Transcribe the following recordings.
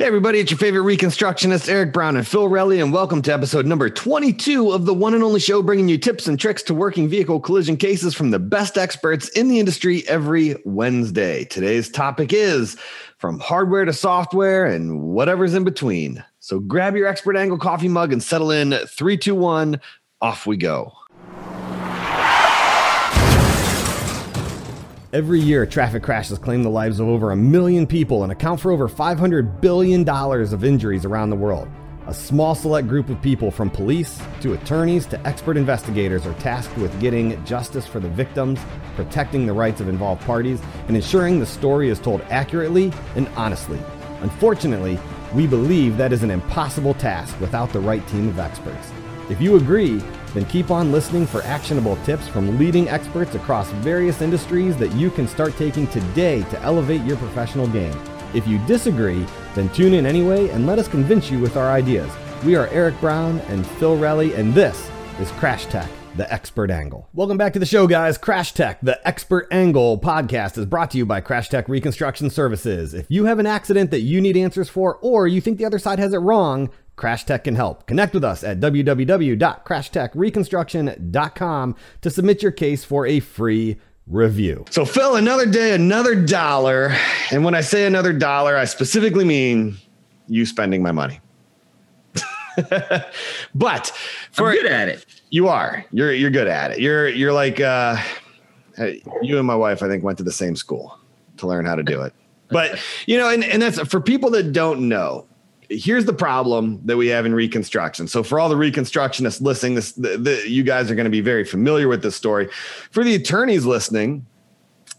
Hey, everybody, it's your favorite reconstructionist, Eric Brown and Phil Relly, and welcome to episode number 22 of the one and only show bringing you tips and tricks to working vehicle collision cases from the best experts in the industry every Wednesday. Today's topic is from hardware to software and whatever's in between. So grab your expert angle coffee mug and settle in. Three, two, one, off we go. Every year, traffic crashes claim the lives of over a million people and account for over $500 billion of injuries around the world. A small select group of people, from police to attorneys to expert investigators, are tasked with getting justice for the victims, protecting the rights of involved parties, and ensuring the story is told accurately and honestly. Unfortunately, we believe that is an impossible task without the right team of experts. If you agree, then keep on listening for actionable tips from leading experts across various industries that you can start taking today to elevate your professional game. If you disagree, then tune in anyway and let us convince you with our ideas. We are Eric Brown and Phil Relly, and this is Crash Tech the Expert Angle. Welcome back to the show, guys. Crash Tech, the Expert Angle podcast is brought to you by Crash Tech Reconstruction Services. If you have an accident that you need answers for, or you think the other side has it wrong, Crash Tech can help. Connect with us at www.crashtechreconstruction.com to submit your case for a free review. So, Phil, another day, another dollar. And when I say another dollar, I specifically mean you spending my money. but for, I'm good at it. You are. You're you're good at it. You're you're like uh, you and my wife. I think went to the same school to learn how to do it. But you know, and and that's for people that don't know here's the problem that we have in reconstruction. So for all the reconstructionists listening, this the, the, you guys are going to be very familiar with this story. For the attorneys listening,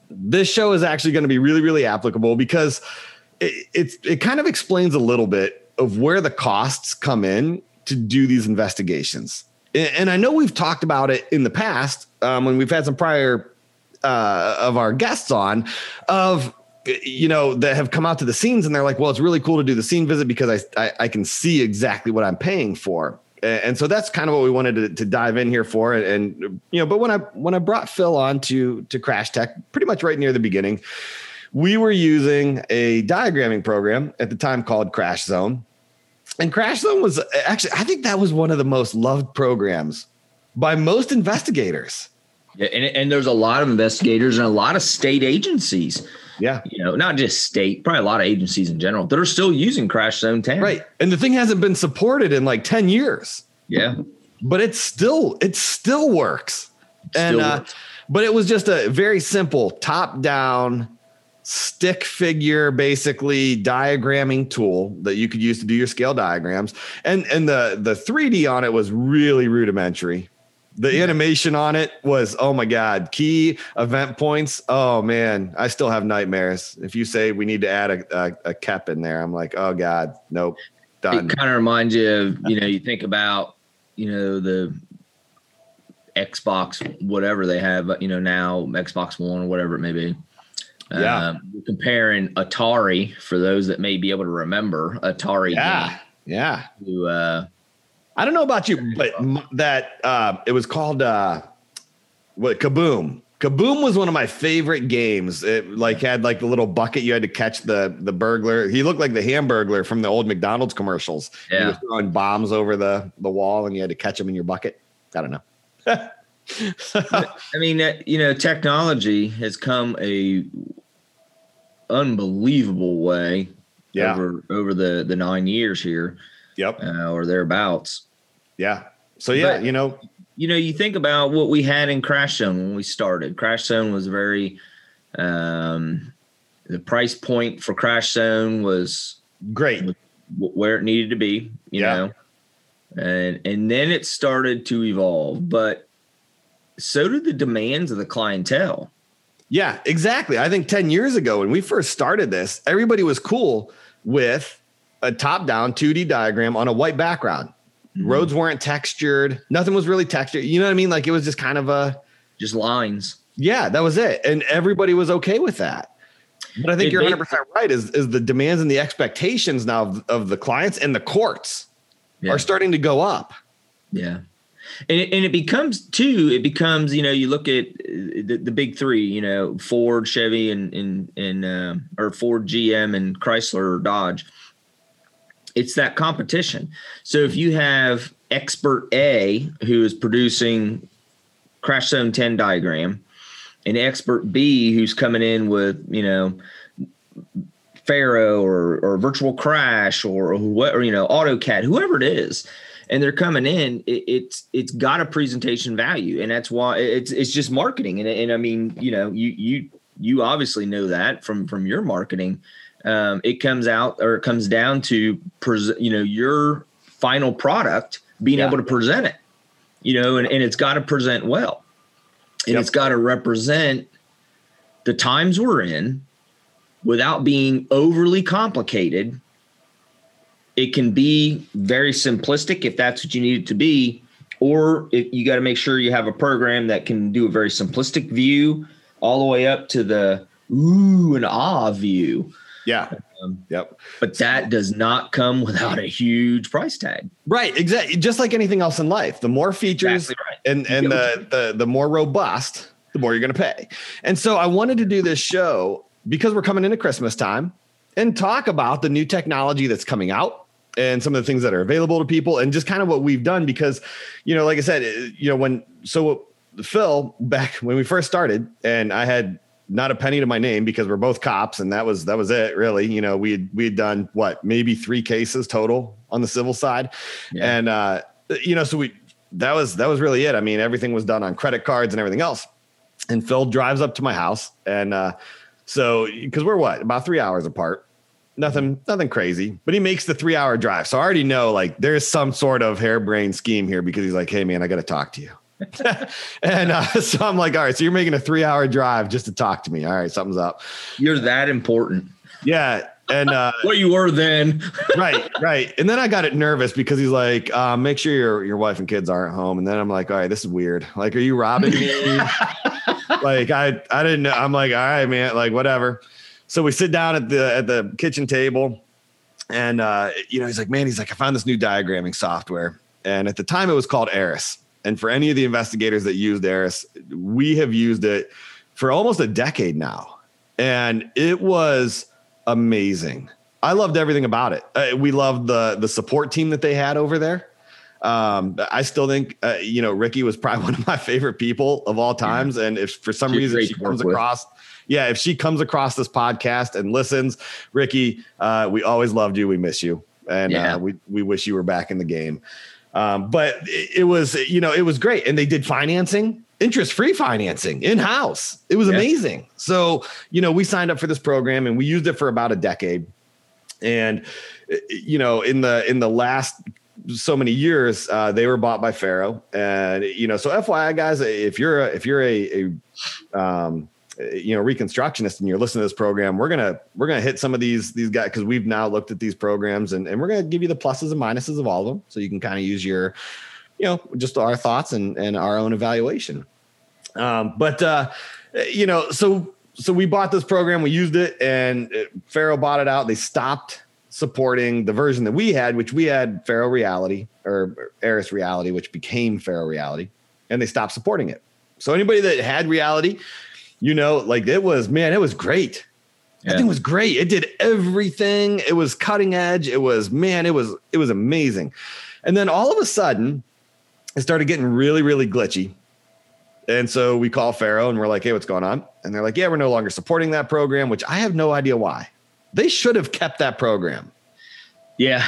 this show is actually going to be really really applicable because it, it it kind of explains a little bit of where the costs come in to do these investigations. And I know we've talked about it in the past um, when we've had some prior uh, of our guests on of you know that have come out to the scenes and they're like well it's really cool to do the scene visit because i i, I can see exactly what i'm paying for. And so that's kind of what we wanted to, to dive in here for. And, and, you know but when i when i brought phil on to to crash tech pretty much right near the beginning we were using a diagramming program at the time called crash zone. And crash zone was actually i think that was one of the most loved programs by most investigators. Yeah, and, and there's a lot of investigators and a lot of state agencies yeah. You know, not just state, probably a lot of agencies in general that are still using Crash Zone 10. Right. And the thing hasn't been supported in like 10 years. Yeah. But it still, it still works. It and, still uh, works. but it was just a very simple top down stick figure, basically diagramming tool that you could use to do your scale diagrams. And, and the, the 3D on it was really rudimentary. The animation on it was oh my god, key event points. Oh man, I still have nightmares. If you say we need to add a, a, a cap in there, I'm like, oh god, nope, done. It kind of reminds you of you know you think about you know the Xbox whatever they have you know now Xbox One or whatever it may be. Yeah, um, comparing Atari for those that may be able to remember Atari. Yeah, yeah. To uh, I don't know about you, but that uh, it was called uh, what Kaboom. Kaboom was one of my favorite games. It like had like the little bucket you had to catch the the burglar. He looked like the Hamburglar from the old McDonald's commercials. Yeah, he was throwing bombs over the the wall, and you had to catch them in your bucket. I don't know. I mean, uh, you know, technology has come a unbelievable way yeah. over over the the nine years here. Yep. Uh, or thereabouts. Yeah. So yeah, but, you know, you know, you think about what we had in Crash Zone when we started. Crash Zone was very um the price point for Crash Zone was great where it needed to be, you yeah. know. And and then it started to evolve, but so did the demands of the clientele. Yeah, exactly. I think 10 years ago when we first started this, everybody was cool with a top down 2D diagram on a white background. Mm-hmm. Roads weren't textured. Nothing was really textured. You know what I mean? Like it was just kind of a just lines. Yeah, that was it. And everybody was okay with that. But I think you're 100% right is is the demands and the expectations now of, of the clients and the courts yeah. are starting to go up. Yeah. And it, and it becomes too it becomes you know you look at uh, the, the big three you know Ford Chevy and and and uh, or Ford GM and Chrysler or Dodge it's that competition. So if you have expert A who is producing crash zone 10 diagram and expert B who's coming in with, you know, Faro or, or virtual crash or, what, or, you know, AutoCAD, whoever it is, and they're coming in, it, it's, it's got a presentation value. And that's why it's, it's just marketing. And, and I mean, you know, you, you, you obviously know that from, from your marketing, um, it comes out or it comes down to pres- you know your final product being yeah. able to present it you know and, and it's got to present well and yep. it's got to represent the times we're in without being overly complicated it can be very simplistic if that's what you need it to be or if you got to make sure you have a program that can do a very simplistic view all the way up to the ooh and ah view yeah. Um, yep. But that does not come without a huge price tag. Right. Exactly. Just like anything else in life, the more features exactly right. and and the, the the more robust, the more you're going to pay. And so I wanted to do this show because we're coming into Christmas time and talk about the new technology that's coming out and some of the things that are available to people and just kind of what we've done because you know like i said you know when so phil back when we first started and i had not a penny to my name because we're both cops and that was that was it really. You know we we had done what maybe three cases total on the civil side. Yeah. and uh you know so we that was that was really it. I mean everything was done on credit cards and everything else. And phil drives up to my house and uh so because we're what about three hours apart. Nothing nothing crazy but he makes the three hour drive. So i already know like there's some sort of harebrained scheme here because he's like hey man i gotta talk to you and uh, so I'm like, all right, so you're making a three hour drive just to talk to me. All right, something's up. You're that important. Yeah. And uh, what you were then. right, right. And then I got it nervous because he's like, uh, make sure your your wife and kids aren't home. And then I'm like, all right, this is weird. Like, are you robbing me? like, I I didn't know. I'm like, all right, man, like whatever. So we sit down at the at the kitchen table, and uh, you know, he's like, man, he's like, I found this new diagramming software. And at the time it was called ARAS. And for any of the investigators that used ARAS, we have used it for almost a decade now. And it was amazing. I loved everything about it. Uh, we loved the the support team that they had over there. Um, I still think uh, you know Ricky was probably one of my favorite people of all times. Yeah. And if for some She's reason she comes across, yeah, if she comes across this podcast and listens, Ricky, uh, we always loved you. We miss you, and yeah. uh, we we wish you were back in the game. Um, but it, it, was, you know, it was great. And they did financing, interest free financing in house. It was yeah. amazing. So, you know, we signed up for this program and we used it for about a decade. And, you know, in the, in the last so many years, uh, they were bought by Faro. And, you know, so FYI guys, if you're a, if you're a, a um, you know reconstructionist and you're listening to this program we're gonna we're gonna hit some of these these guys because we've now looked at these programs and, and we're gonna give you the pluses and minuses of all of them so you can kind of use your you know just our thoughts and and our own evaluation. Um, but uh you know so so we bought this program we used it and Faro bought it out. They stopped supporting the version that we had which we had Faro reality or ARAS reality which became Faro reality and they stopped supporting it. So anybody that had reality you know, like it was, man, it was great. Yeah. That thing was great. It did everything. It was cutting edge. It was, man, it was, it was amazing. And then all of a sudden, it started getting really, really glitchy. And so we call Faro and we're like, hey, what's going on? And they're like, yeah, we're no longer supporting that program, which I have no idea why. They should have kept that program. Yeah,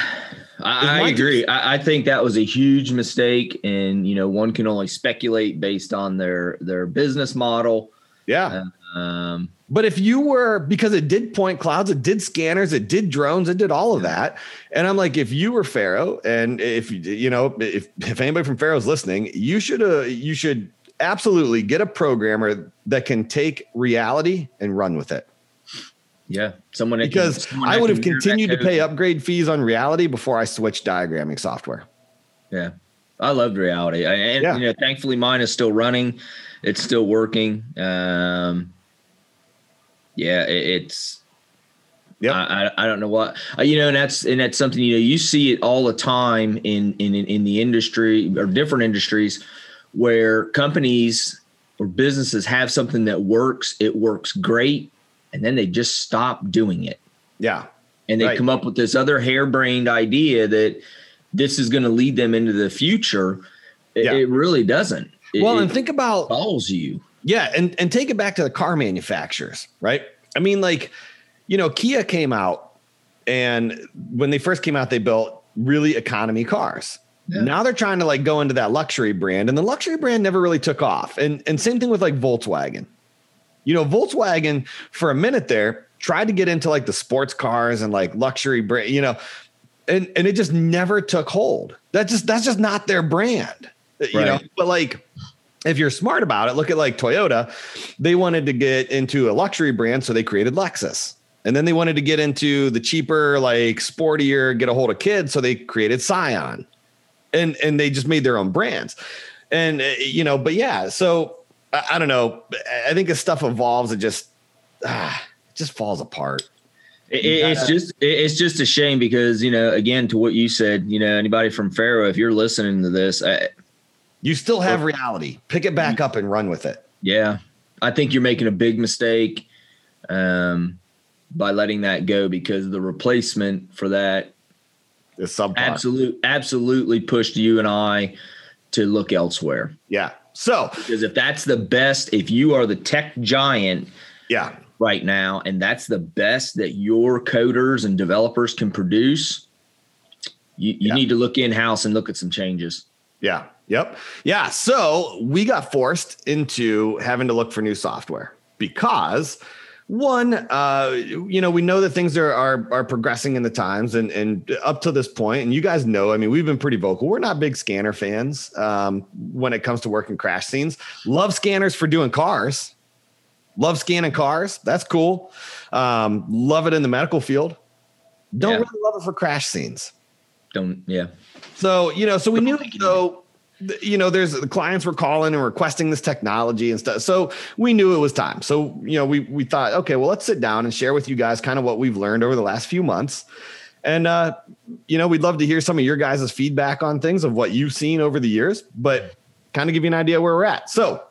I, I agree. I, I, think that was a huge mistake, and you know, one can only speculate based on their their business model. Yeah. Um, but if you were because it did point clouds, it did scanners, it did drones, it did all of that. And I'm like, if you were Faro, and if you know, if if anybody from Faro's listening, you should uh, you should absolutely get a programmer that can take reality and run with it. Yeah, someone because can, someone I would have continued to pay upgrade fees on reality before I switched diagramming software. Yeah, I loved reality, and yeah. you know, thankfully mine is still running it's still working. Um, yeah, it, it's. Yeah, I, I, I don't know what uh, you know, and that's and that's something you know you see it all the time in in in the industry or different industries where companies or businesses have something that works, it works great, and then they just stop doing it. Yeah. and they Right. come up with this other harebrained idea that this is going to lead them into the future. It, Yeah. it really doesn't. It, Well, and think about stalls you. Yeah, and and take it back to the car manufacturers, right? I mean, like, you know, Kia came out, and when they first came out, they built really economy cars. Yeah. Now they're trying to like go into that luxury brand, and the luxury brand never really took off. And and same thing with like Volkswagen. You know, Volkswagen for a minute there tried to get into like the sports cars and like luxury brand, you know, and and it just never took hold. That just that's just not their brand, you know. But like if you're smart about it, look at like Toyota. They wanted to get into a luxury brand, so they created Lexus. And then they wanted to get into the cheaper, like sportier, get a hold of kids, so they created Scion. And and they just made their own brands. And uh, you know, but yeah, so I, I don't know. I think as stuff evolves, it just ah, it just falls apart. It, it- it's just it's just a shame because you know again to what you said you know anybody from Faro if you're listening to this I, You still have reality. Pick it back up and run with it. yeah I think you're making a big mistake um, by letting that go because the replacement for that It's subpar. absolute absolutely pushed you and I to look elsewhere Yeah. So because if that's the best if you are the tech giant yeah, right now and that's the best that your coders and developers can produce you, you Yeah. need to look in house and look at some changes Yeah. Yep. Yeah. So we got forced into having to look for new software because one, uh, you know, we know that things are, are are progressing in the times, and and up to this point, and you guys know, I mean, we've been pretty vocal. We're not big scanner fans um, when it comes to working crash scenes. Love scanners for doing cars. Love scanning cars. That's cool. Um, love it in the medical field. Don't Yeah. really love it for crash scenes. don't yeah So, you know, so we knew th- you know, there's the clients were calling and requesting this technology and stuff. So we knew it was time. So, you know, we we thought, okay, well, let's sit down and share with you guys kind of what we've learned over the last few months. And uh, you know, we'd love to hear some of your guys' feedback on things of what you've seen over the years, but kind of give you an idea where we're at. So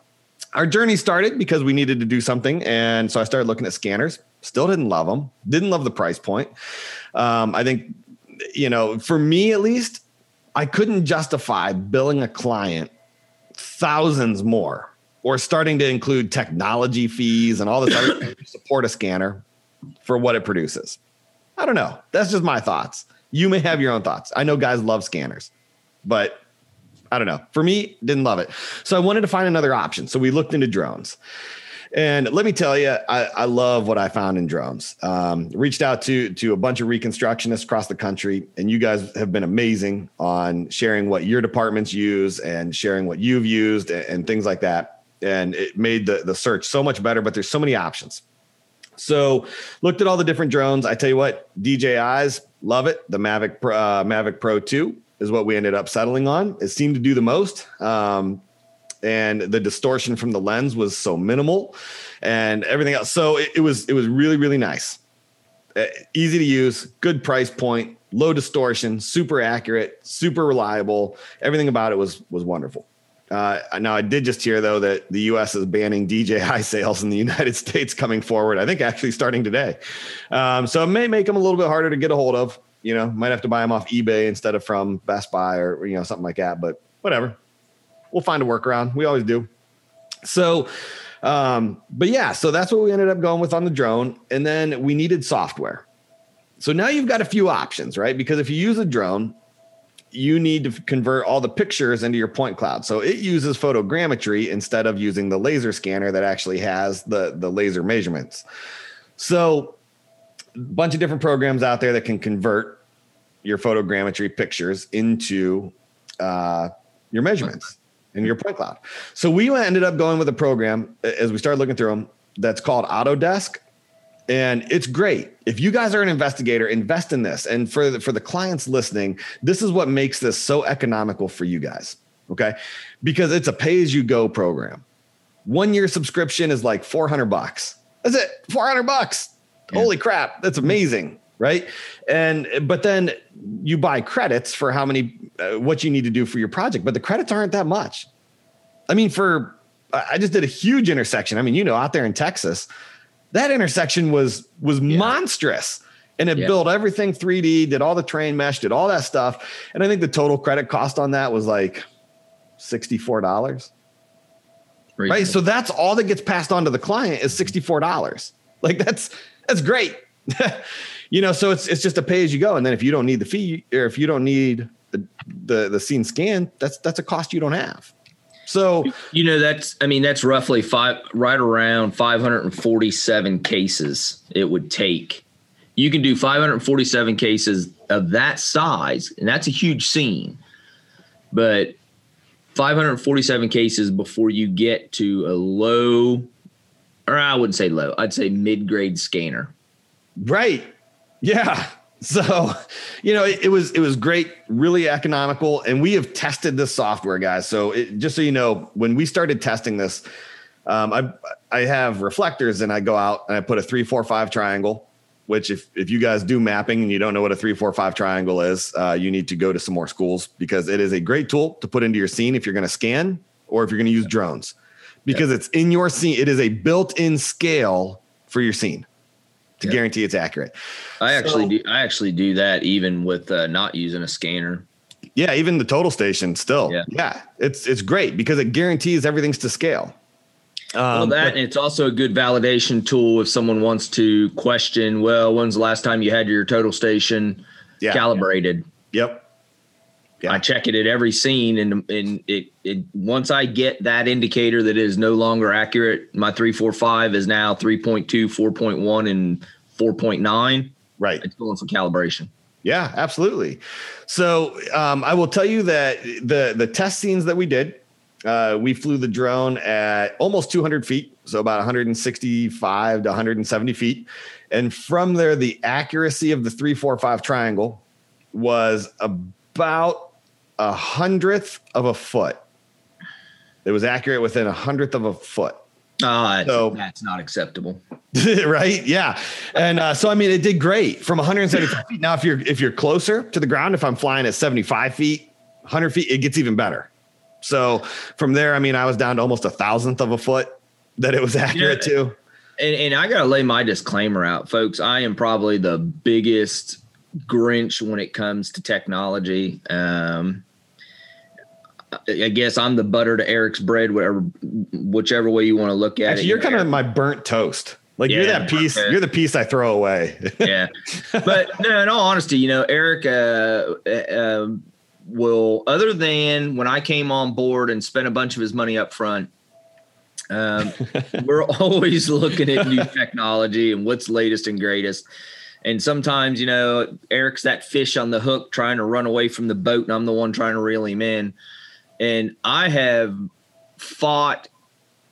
our journey started because we needed to do something. And so I started looking at scanners. Still didn't love them. Didn't love the price point. Um, I think, you know, for me at least, I couldn't justify billing a client thousands more or starting to include technology fees and all this other support a scanner for what it produces. I don't know. That's just my thoughts. You may have your own thoughts. I know guys love scanners, but I don't know. For me, didn't love it. So I wanted to find another option. So we looked into drones. And let me tell you, I, I love what I found in drones. Um, reached out to to a bunch of reconstructionists across the country, and you guys have been amazing on sharing what your departments use and sharing what you've used and, and things like that. And it made the the search so much better. But there's so many options. So looked at all the different drones. I tell you what, DJI's love it. The Mavic uh, Mavic Pro 2 is what we ended up settling on. It seemed to do the most. Um, and the distortion from the lens was so minimal and everything else. So it, it was it was really really nice. Uh, easy to use, good price point, low distortion, super accurate, super reliable. Everything about it was was wonderful. Uh, now I did just hear though that the U.S. is banning DJI sales in the United States coming forward. I think actually starting today. Um, so it may make them a little bit harder to get a hold of. You know, might have to buy them off eBay instead of from Best Buy or you know something like that. But whatever, we'll find a workaround. We always do. So, um, but yeah, so that's what we ended up going with on the drone, and then we needed software. So now you've got a few options, right? Because if you use a drone, you need to convert all the pictures into your point cloud. So it uses photogrammetry instead of using the laser scanner that actually has the, the laser measurements. So a bunch of different programs out there that can convert your photogrammetry pictures into uh, your measurements in your point cloud. So we ended up going with a program as we started looking through them that's called Autodesk and it's great. If you guys are an investigator, invest in this. And for the, for the clients listening, this is what makes this so economical for you guys. Okay, because it's a pay as you go program. One year subscription is like four hundred bucks. That's it, four hundred bucks. Yeah. Holy crap, that's amazing, right? And but then you buy credits for how many uh, what you need to do for your project, but the credits aren't that much. I mean, for I just did a huge intersection. I mean, you know, out there in Texas, that intersection was was monstrous and it Yeah. built everything 3D, did all the terrain mesh, did all that stuff. And I think the total credit cost on that was like $64. Right. So that's all that gets passed on to the client is $64. Like that's that's great. you know, so it's it's just a pay as you go. And then if you don't need the fee or if you don't need the the, the scene scan, that's that's a cost you don't have. So You know, that's I mean, that's roughly five right around 547 cases it would take. You can do 547 cases of that size, and that's a huge scene. But 547 cases before you get to a low, or I wouldn't say low, I'd say mid-grade scanner. Right. Yeah. So, you know, it, it, was it was great, really economical, and we have tested this software, guys. So, it, just so you know, when we started testing this, um, I I have reflectors, and I go out and I put a three, four, five triangle. Which, if if you guys do mapping and you don't know what a three, four, five triangle is, uh, you need to go to some more schools because it is a great tool to put into your scene if you're going to scan or if you're going to use drones, because it's in your scene. It is a built-in scale for your scene to Yeah. guarantee it's accurate. I actually So- do. I actually do that even with uh, not using a scanner. Yeah, even the total station still. Yeah. Yeah. It's it's great because it guarantees everything's to scale. Well, Um, that but- and it's also a good validation tool if someone wants to question. Well, when's the last time you had your total station yeah. calibrated? Yep. Yeah. I check it at every scene, and and it it once I get that indicator that is no longer accurate, my three four five is now 3.2, 4.1, and four point nine. Right. It's going for calibration. Yeah, absolutely. So um, I will tell you that the the test scenes that we did, uh, we flew the drone at almost 200 feet, so about 165 to 170 feet, and from there, the accuracy of the three, four, five triangle was about a hundredth of a foot. It was accurate within a hundredth of a foot. So- that's not acceptable. right yeah and uh, so i mean it did great from 175 feet now if you're if you're closer to the ground if i'm flying at 75 feet 100 feet it gets even better so from there i mean i was down to almost a thousandth of a foot that it was accurate to And, and I got to lay my disclaimer out, folks. I am probably the biggest Grinch when it comes to technology. Um, I guess I'm the butter to Eric's bread, whatever, whichever way you want to look at actually it. you're kind of my burnt toast like you're that piece you're the piece i throw away yeah. But no, in all honesty, you know, Eric uh, uh, um, will, other than when I came on board and spent a bunch of his money up front, um, we're always looking at new technology and what's latest and greatest. And sometimes, you know, Eric's that fish on the hook trying to run away from the boat, and I'm the one trying to reel him in. And I have fought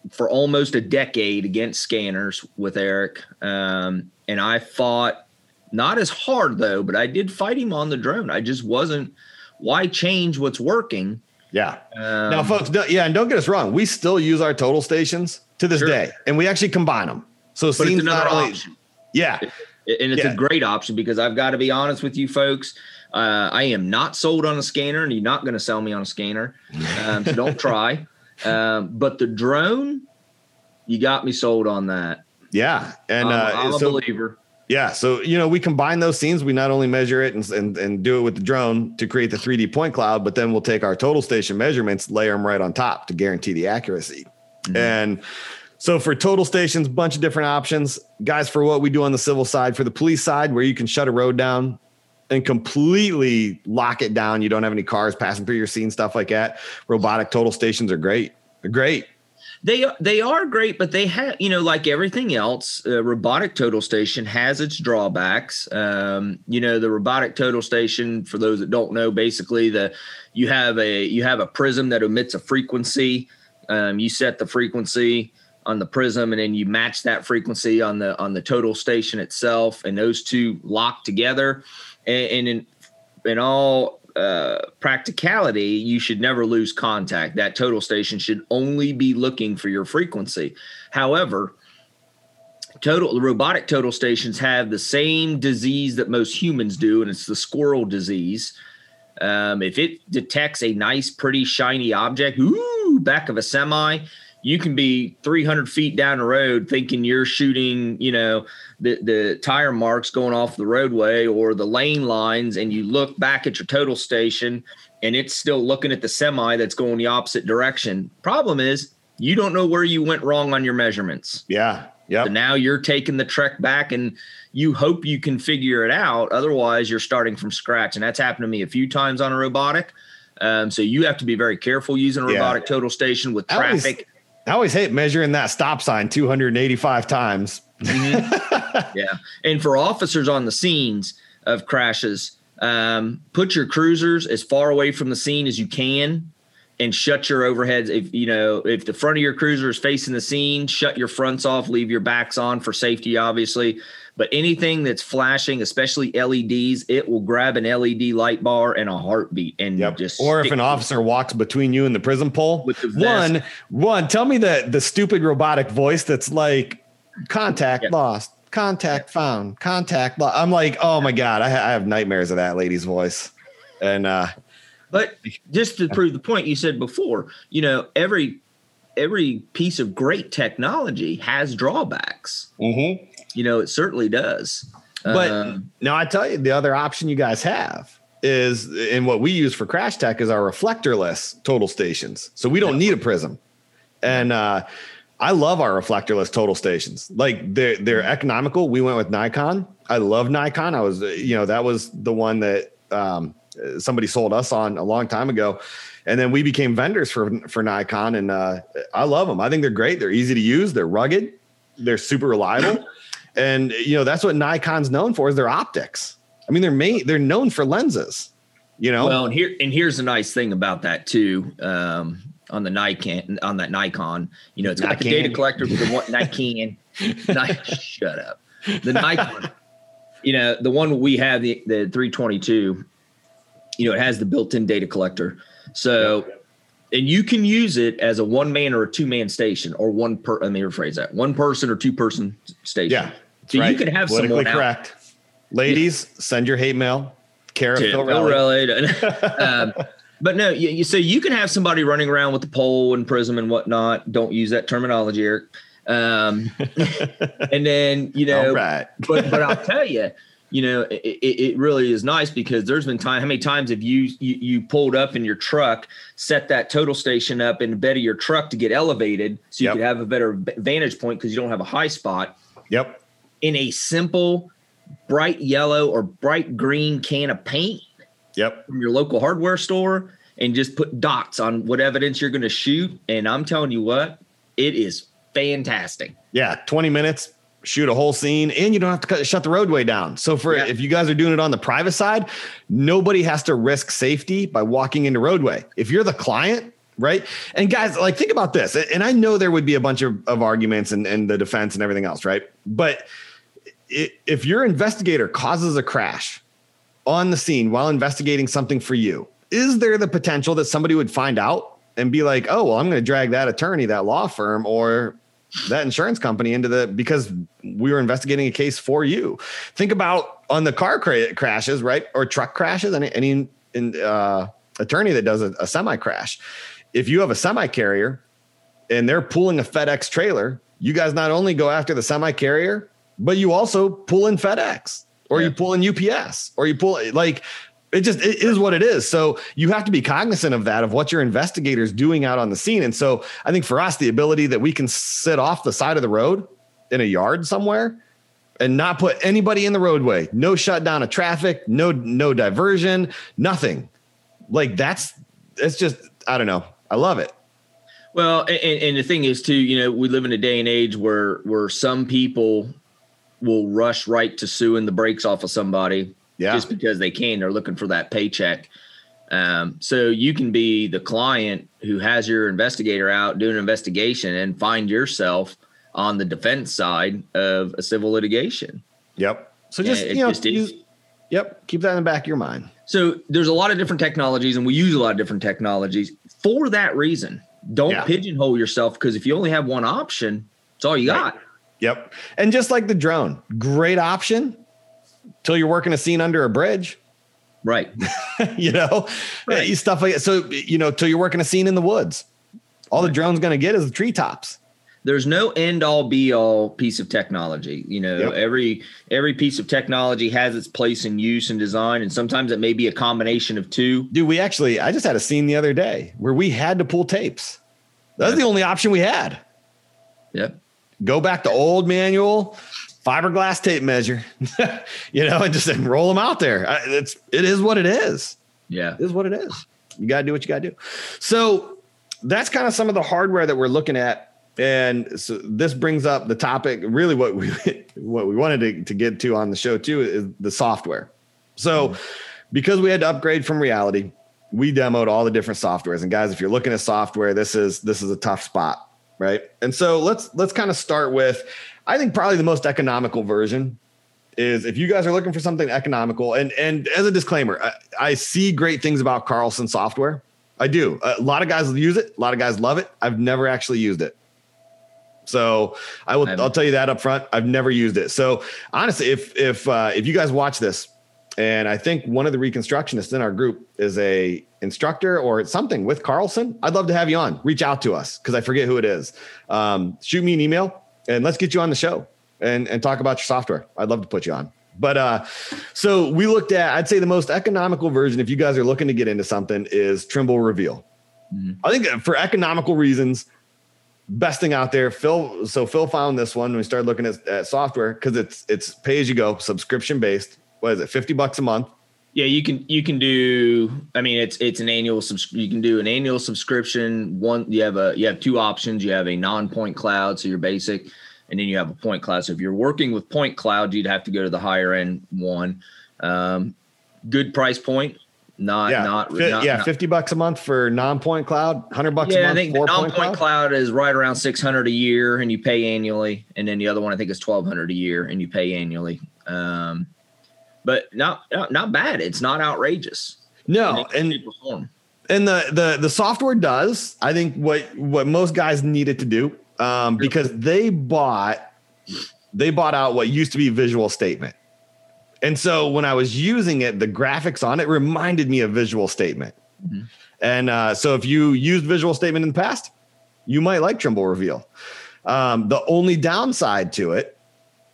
for almost a decade against scanners with Eric. Um, and I fought not as hard though, but I did fight him on the drone. I just wasn't. Why change what's working? yeah Um, now folks don't, yeah and don't get us wrong we still use our total stations to this Sure. day and we actually combine them so but it's another not only option. yeah and it's Yeah. a great option because I've got to be honest with you folks. Uh, I am not sold on a scanner, and you're not going to sell me on a scanner, um, so don't try. Um, but the drone, you got me sold on that. yeah and I'm, uh, I'm a so- believer. Yeah, so you know we combine those scenes. We not only measure it and, and and do it with the drone to create the 3D point cloud, but then we'll take our total station measurements, layer them right on top to guarantee the accuracy. Mhm. And so for total stations, bunch of different options, guys. For what we do on the civil side, for the police side, where you can shut a road down and completely lock it down, you don't have any cars passing through your scene, stuff like that. Robotic total stations are great. They're great. They they are great, but they have you know like everything else, uh, robotic total station has its drawbacks. Um, you know the robotic total station, for those that don't know, basically the you have a you have a prism that emits a frequency. Um, you set the frequency on the prism, and then you match that frequency on the on the total station itself, and those two lock together. And, and in in all uh, practicality, you should never lose contact. That total station should only be looking for your frequency. However, total robotic total stations have the same disease that most humans do, and it's the squirrel disease. Um, if it detects a nice, pretty, shiny object, ooh, back of a semi, you can be 300 feet down the road thinking you're shooting, you know, the, the tire marks going off the roadway or the lane lines, and you look back at your total station and it's still looking at the semi that's going the opposite direction. Problem is, you don't know where you went wrong on your measurements. Yeah. Yeah. So now you're taking the trek back and you hope you can figure it out. Otherwise, you're starting from scratch. And that's happened to me a few times on a robotic. Um, so you have to be very careful using a robotic yeah. total station with traffic. I always hate measuring that stop sign 285 times. Mm-hmm. yeah. And for officers on the scenes of crashes, um, put your cruisers as far away from the scene as you can and shut your overheads. If you know, if the front of your cruiser is facing the scene, shut your fronts off, leave your backs on for safety, obviously. But anything that's flashing, especially LEDs, it will grab an LED light bar and a heartbeat and yep. just. Or if an officer walks between you and the prism pole, with the one, one, tell me the the stupid robotic voice that's like contact yep. lost, contact yep. found, contact lost. I'm like, oh my god, I, ha- I have nightmares of that lady's voice, and. uh but just to prove the point you said before, you know, every every piece of great technology has drawbacks. Mm-hmm. You know, it certainly does. But um, now I tell you, the other option you guys have is, and what we use for crash tech is our reflectorless total stations. So we don't need a prism. And uh, I love our reflectorless total stations. Like they're they're economical. We went with Nikon. I love Nikon. I was, you know, that was the one that um, somebody sold us on a long time ago. And then we became vendors for for Nikon, and uh, I love them. I think they're great. They're easy to use. They're rugged. They're super reliable. And you know that's what Nikon's known for is their optics. I mean, they're made they're known for lenses. You know. Well, and here and here's a nice thing about that too. Um, on the Nikon on that Nikon, you know, it's got Nikon. the data collector with the one Nikon. Nikon shut up. The Nikon. You know, the one we have the the 322. You know, it has the built-in data collector. So and you can use it as a one man or a two man station or one per let me rephrase that one person or two person station yeah so right. you can have someone correct out. ladies yeah. send your hate mail Kara um, but no you, you, so you can have somebody running around with the pole and prism and whatnot don't use that terminology Eric um, and then you know right. but but I'll tell you you know, it, it, really is nice because there's been time. How many times have you, you, you pulled up in your truck, set that total station up in the bed of your truck to get elevated, so you yep. could have a better vantage point because you don't have a high spot. Yep. In a simple, bright yellow or bright green can of paint. Yep. From your local hardware store, and just put dots on what evidence you're going to shoot. And I'm telling you what, it is fantastic. Yeah, 20 minutes, shoot a whole scene and you don't have to cut, shut the roadway down. So for yeah. if you guys are doing it on the private side, nobody has to risk safety by walking into roadway. If you're the client, right? And guys, like think about this. And I know there would be a bunch of, of arguments and, and the defense and everything else, right? But if your investigator causes a crash on the scene while investigating something for you, is there the potential that somebody would find out and be like, oh, well, I'm going to drag that attorney, that law firm, or that insurance company into the because we were investigating a case for you. Think about on the car cra- crashes, right, or truck crashes. Any any in, uh, attorney that does a, a semi crash, if you have a semi carrier and they're pulling a FedEx trailer, you guys not only go after the semi carrier, but you also pull in FedEx or yeah. you pull in UPS or you pull like it just it is what it is. So you have to be cognizant of that, of what your investigators doing out on the scene. And so I think for us, the ability that we can sit off the side of the road in a yard somewhere and not put anybody in the roadway, no shutdown of traffic, no no diversion, nothing. Like that's it's just I don't know. I love it. Well, and, and the thing is too, you know, we live in a day and age where where some people will rush right to suing the brakes off of somebody yeah. just because they can. They're looking for that paycheck. Um, so you can be the client who has your investigator out doing an investigation and find yourself on the defense side of a civil litigation. Yep. So just you know, just use, yep, keep that in the back of your mind. So there's a lot of different technologies, and we use a lot of different technologies for that reason. Don't yeah. pigeonhole yourself because if you only have one option, it's all you got. Yep. And just like the drone, great option, till you're working a scene under a bridge. Right. you know, right. stuff like that. So, you know, till you're working a scene in the woods All the drone's going to get is the treetops. There's no end all be all piece of technology. You know, Yep. every every piece of technology has its place in use and design, and sometimes it may be a combination of two. Dude, we actually, I just had a scene the other day where we had to pull tapes. that's was the only option we had. Yep. Go back to old manual, fiberglass tape measure, you know, and just roll them out there. I- It's, it is what it is. Yeah. It is what it is. You got to do what you got to do. So that's kind of some of the hardware that we're looking at. And so this brings up the topic. Really, what we what we wanted to, to get to on the show too is the software. So mm-hmm. because we had to upgrade from reality, we demoed all the different softwares. And guys, if you're looking at software, this is this is a tough spot, right? And so let's let's kind of start with, I think probably the most economical version is if you guys are looking for something economical. And and as a disclaimer, I, I see great things about Carlson software. I do. A lot of guys use it. A lot of guys love it. I've never actually used it. So I will. I'll tell you that up front. I've never used it. So honestly, if if uh, if you guys watch this, and I think one of the reconstructionists in our group is a instructor or something with Carlson, I'd love to have you on. Reach out to us because I forget who it is. Um, shoot me an email and let's get you on the show and and talk about your software. I'd love to put you on. But uh, so we looked at. I'd say the most economical version, if you guys are looking to get into something, is Trimble Reveal. Mhm. I think for economical reasons, best thing out there. Phil, so Phil found this one when we started looking at, at software because it's it's pay as you go, subscription based. What is it? Fifty bucks a month. Yeah, you can you can do. I mean, it's it's an annual subs. You can do an annual subscription. One, you have a you have two options. You have a non-point cloud, so your basic, and then you have a point cloud. So if you're working with point cloud, you'd have to go to the higher end one. Um, good price point. Not yeah, not, Fi- not yeah, not- fifty bucks a month for non-point cloud, hundred bucks a yeah, I month. think the non-point point cloud? cloud. is right around six hundred a year, and you pay annually. And then the other one I think is twelve hundred a year, and you pay annually. Um, but not, not not bad. It's not outrageous. No, and and the the the software does i think what what most guys needed to do um because they bought they bought out what used to be visual statement and so when i was using it the graphics on it reminded me of visual statement Mhm. and uh so if you used visual statement in the past you might like trimble reveal um the only downside to it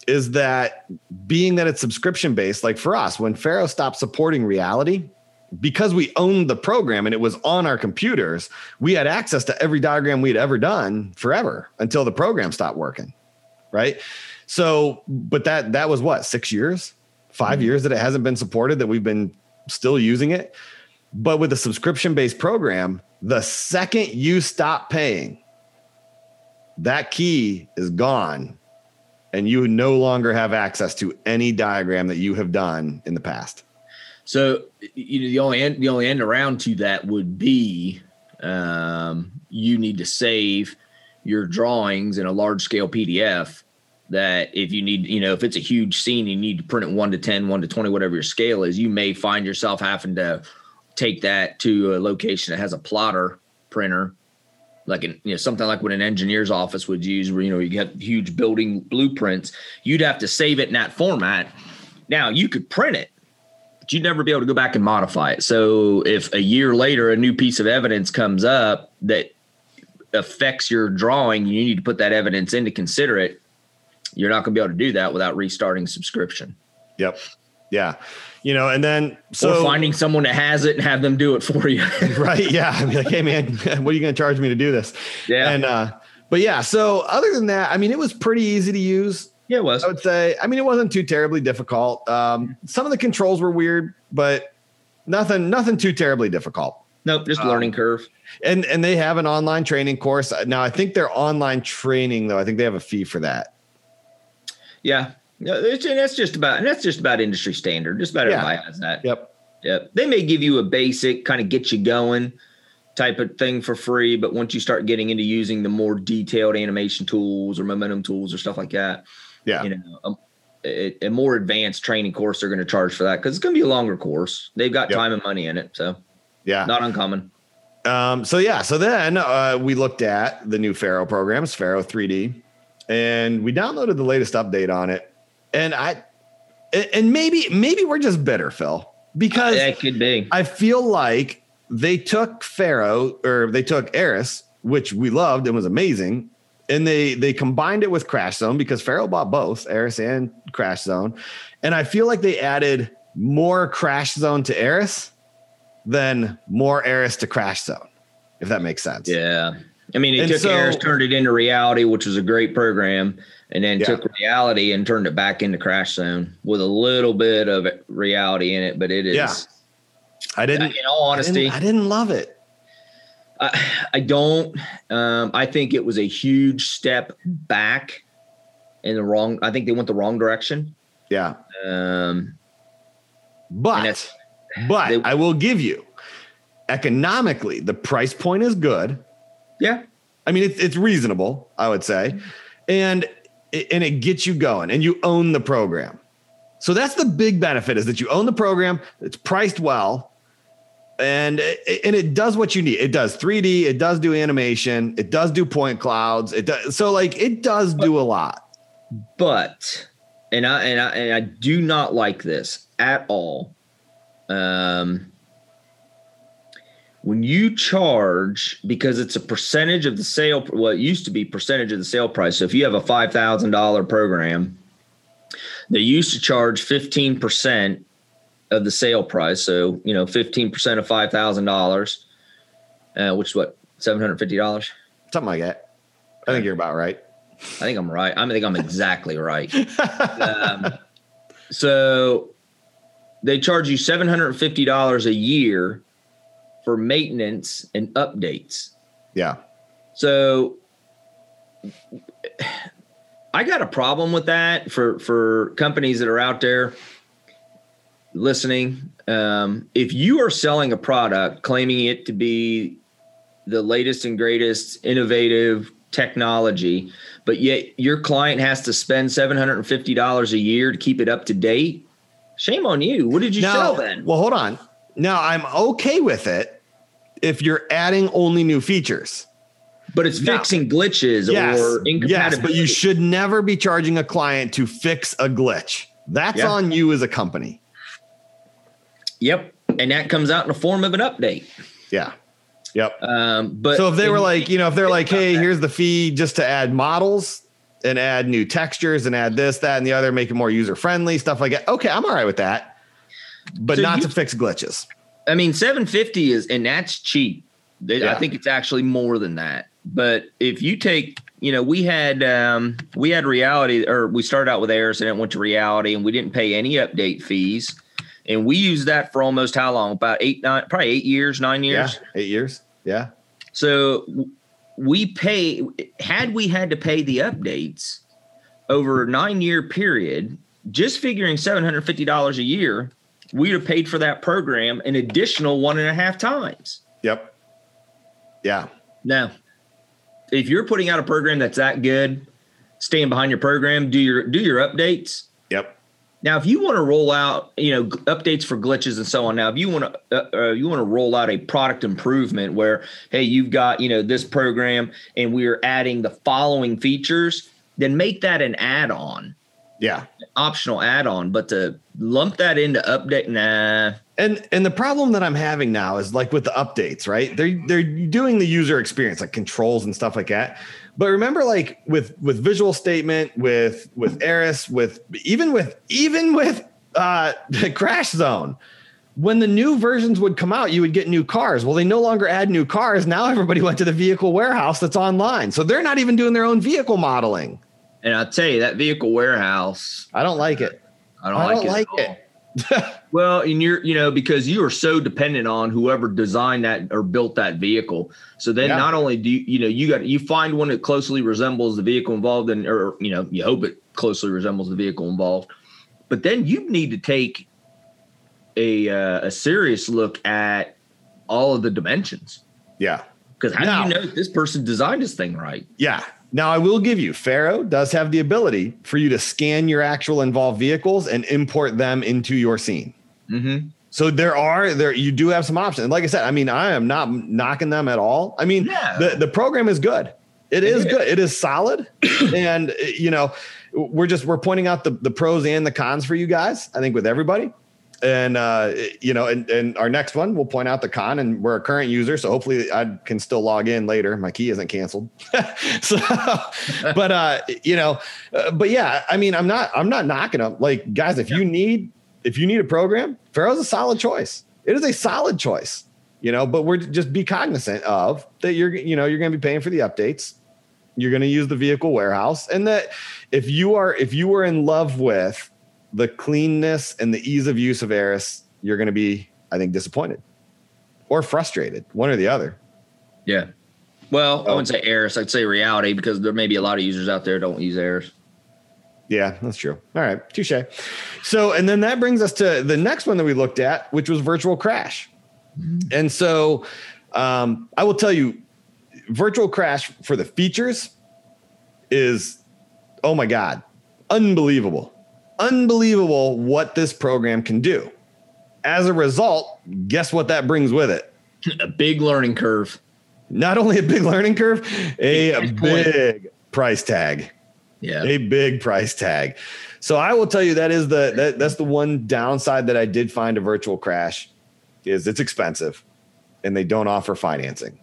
is that being that it's subscription based like for us when Faro stopped supporting reality because we owned the program and it was on our computers, we had access to every diagram we'd ever done forever until the program stopped working. Right. So, but that that was what, six years, 5 mm-hmm. years that it hasn't been supported, that we've been still using it. But with a subscription-based program, the second you stop paying, that key is gone. And you no longer have access to any diagram that you have done in the past. So you know the only end the only end around to that would be um, you need to save your drawings in a large scale PDF. That if you need, you know, if it's a huge scene, you need to print it one to 10, one to 20, whatever your scale is, you may find yourself having to take that to a location that has a plotter printer, like an, you know, something like what an engineer's office would use, where, you know, you get huge building blueprints. You'd have to save it in that format. Now you could print it, but you'd never be able to go back and modify it. So if a year later a new piece of evidence comes up that affects your drawing, you need to put that evidence in to consider it. You're not going to be able to do that without restarting subscription Yep. Yeah. You know, and then so or finding someone that has it and have them do it for you. right. Yeah. I'd be like, hey man, what are you going to charge me to do this? yeah, And uh, but yeah, so other than that, I mean, it was pretty easy to use. yeah, it was. I would say. I mean, it wasn't too terribly difficult. Um, some of the controls were weird, but nothing, nothing too terribly difficult. Nope, just Um, learning curve. And and they have an online training course now. I think their online training though. I think they have a fee for that. Yeah, yeah, it's, and that's just about and that's just about industry standard. Just about Yeah. everybody has that. Yep. Yep. They may give you a basic kind of get you going type of thing for free, but once you start getting into using the more detailed animation tools or momentum tools or stuff like that, Yeah. you know, um, a, a more advanced training course they're going to charge for that because it's going to be a longer course. They've got Yep. time and money in it, so Yeah. not uncommon. Um, so yeah, so then uh, we looked at the new Faro programs, Faro 3D, and we downloaded the latest update on it. And I, and- maybe maybe we're just bitter, Phil, because That could be. I feel like they took Faro or they took ARAS, which we loved and was amazing. And they they combined it with Crash Zone because Faro bought both ARAS and Crash Zone, and I feel like they added more Crash Zone to ARAS than more ARAS to Crash Zone, if that makes sense. Yeah. I mean, it And took so- ARAS, turned it into reality, which was a great program, and then Yeah. took reality and turned it back into Crash Zone with a little bit of reality in it. But it is, Yeah. I didn't. in all I honesty, didn't, I didn't love it. I, I don't. Um, I think it was a huge step back in the wrong. I think they went the wrong direction. Yeah, Um, but but they- I will give you economically the price point is good. Yeah, I mean, it's it's reasonable, I would say, and and it gets you going, and you own the program. So that's the big benefit is that you own the program. It's priced well, and and it does what you need. It does 3D. It does do animation. It does do point clouds. It does so like it does do a lot. but and I and I and I do not like this at all. Um, when you charge because it's a percentage of the sale, well, it used to be percentage of the sale price. So if you have a five thousand dollar program, they used to charge fifteen percent of the sale price. So you know, fifteen percent of five thousand dollars, uh, which is what seven hundred fifty dollars. Something like that. I think you're about right. I think I'm right. I think I'm exactly right. um, so they charge you seven hundred and fifty dollars a year for maintenance and updates. Yeah. So I got a problem with that for for companies that are out there listening. Um, if you are selling a product claiming it to be the latest and greatest innovative technology, but yet your client has to spend seven hundred and fifty dollars a year to keep it up to date, shame on you. What did you sell then? well, hold on. Now I'm okay with it if you're adding only new features. But it's now- fixing glitches Yes, or yes, but you should never be charging a client to fix a glitch. That's Yeah. on you as a company. Yep. And that comes out in the form of an update. Yeah. Yep. Um, but so if they were like, you know, if they're like, hey, here's the fee just to add models and add new textures and add this, that, and the other, make it more user friendly, stuff like that. Okay, I'm all right with that. But So not you- to fix glitches. I mean, 750 is, and that's cheap. Yeah. I think it's actually more than that. But if you take, you know, we had, um, we had reality or we started out with ARAS and it went to reality and we didn't pay any update fees. And we used that for almost how long? About eight, nine, probably eight years, nine years. Yeah. Eight years. Yeah. So we pay had we had to pay the updates over a nine year period, just figuring seven hundred fifty dollars a year, we'd have paid for that program an additional one and a half times. Yep. Yeah. Now, if you're putting out a program that's that good, stand behind your program, do your do your updates. Yep. Now, if you want to roll out, you know, updates for glitches and so on. Now, if you want to, uh, uh, you want to roll out a product improvement where, hey, you've got, you know, this program and we're adding the following features, then make that an add-on, Yeah. optional add-on. But to lump that into update, nah. And and the problem that I'm having now is like with the updates, right? They're they're doing the user experience, like controls and stuff like that. But remember, like with with visual statement, with with ARAS, with even with even with uh Crash Zone, when the new versions would come out, you would get new cars. Well, they no longer add new cars. Now everybody went to the vehicle warehouse that's online. So they're not even doing their own vehicle modeling. And I'll tell you that vehicle warehouse, I don't like it. I don't I like don't it. at like all. it. Well, and you're, you know, because you are so dependent on whoever designed that or built that vehicle. So then Yeah. not only do you, you know, you got, you find one that closely resembles the vehicle involved in, or, you know, you hope it closely resembles the vehicle involved, but then you need to take a, uh, a serious look at all of the dimensions. Yeah. Because how Now- do you know this person designed this thing right? Yeah. Now I will give you Faro does have the ability for you to scan your actual involved vehicles and import them into your scene. Mm-hmm. So there are there you do have some options. And like I said, I mean, I am not knocking them at all. I mean, No. the the program is good. It is is. good. It is solid. and you know, we're just we're pointing out the the pros and the cons for you guys. I think with everybody. And uh, you know, and, and our next one, we'll point out the con, and we're a current user, so hopefully I can still log in later. My key isn't canceled, so. but uh, you know, uh, but yeah, I mean, I'm not, I'm not knocking them. Like, guys, if you need, if you need a program, Faro's a solid choice. It is a solid choice, you know. But we're just be cognizant of that. You're, you know, you're going to be paying for the updates. You're going to use the vehicle warehouse, and that if you are, if you are in love with the cleanness and the ease of use of ARAS, you're going to be, I think, disappointed or frustrated, one or the other. Yeah. Well, oh. I wouldn't say ARAS. I'd say reality because there may be a lot of users out there don't use ARAS. Yeah, that's true. All right, touche. So, and then that brings us to the next one that we looked at, which was virtual crash. Mm-hmm. And so, um, I will tell you, virtual crash for the features is, oh my god, unbelievable unbelievable what this program can do. As a result, guess what that brings with it? A big learning curve. Not only a big learning curve, a, big price tag. Yeah. A big price tag. So I will tell you that is the that, that's the one downside that I did find a virtual crash is it's expensive and they don't offer financing.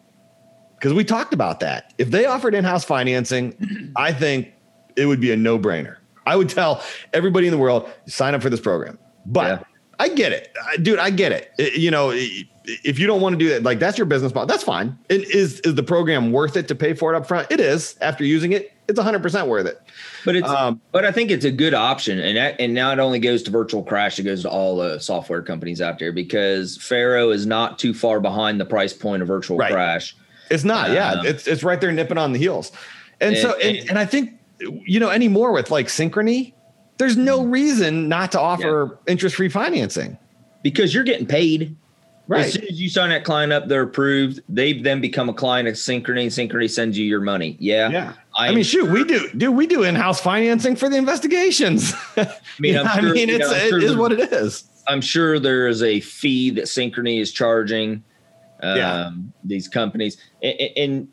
Because we talked about that. If they offered in-house financing, I think it would be a no-brainer. I would tell everybody in the world sign up for this program. But yeah. I get it, dude. I get it. it. You know, if you don't want to do that, like that's your business model. That's fine. And is is the program worth it to pay for it up front? It is. After using it, it's 100 percent worth it. But it's um, but I think it's a good option, and that, and now it only goes to Virtual Crash. It goes to all the software companies out there because Faro is not too far behind the price point of Virtual right. Crash. It's not. Um, yeah, it's it's right there nipping on the heels. And, and so and, and I think you know, anymore with like Synchrony, there's no mm-hmm. reason not to offer yeah. interest free financing because you're getting paid. Right. As soon as you sign that client up, they're approved. They then become a client of Synchrony. Synchrony sends you your money. Yeah. Yeah. I, I mean, shoot, we do, do we do in-house financing for the investigations? I mean, sure, I mean, it's know, sure it is what it is. I'm sure there is a fee that Synchrony is charging um, yeah. these companies, and, and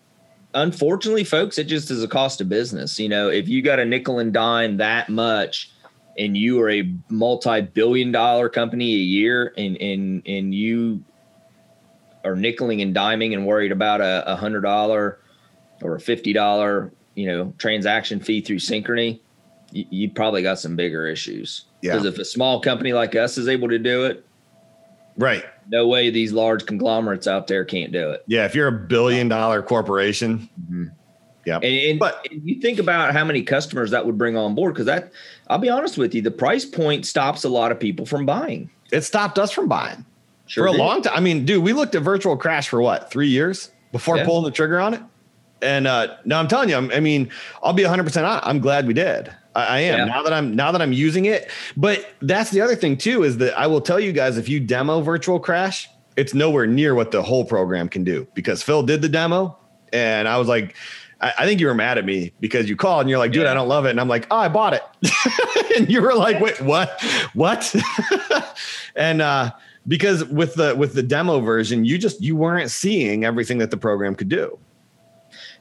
unfortunately, folks, it just is a cost of business. You know, if you got a nickel and dime that much and you are a multi-billion dollar company a year and and and you are nickeling and diming and worried about a, a hundred dollar or a fifty dollar, you know, transaction fee through Synchrony, you, you probably got some bigger issues. Because if a small company like us is able to do it, right, no way these large conglomerates out there can't do it. Yeah, if you're a billion dollar corporation, mm-hmm. yeah. And, and, but and you think about how many customers that would bring on board because that, I'll be honest with you, the price point stops a lot of people from buying. It stopped us from buying sure for a did. long time. I mean, dude, we looked at virtual crash for what three years before yeah. pulling the trigger on it. And uh, now I'm telling you, I mean, I'll be 100 percent. I'm glad we did. I, I am yeah. now that I'm now that I'm using it. But that's the other thing too is that I will tell you guys if you demo Virtual Crash, it's nowhere near what the whole program can do because Phil did the demo, and I was like. I, think you were mad at me because you called and you're like, dude, yeah. I don't love it. And I'm like, oh, I bought it. and you were like, wait, what? What? and uh, because with the with the demo version, you just you weren't seeing everything that the program could do.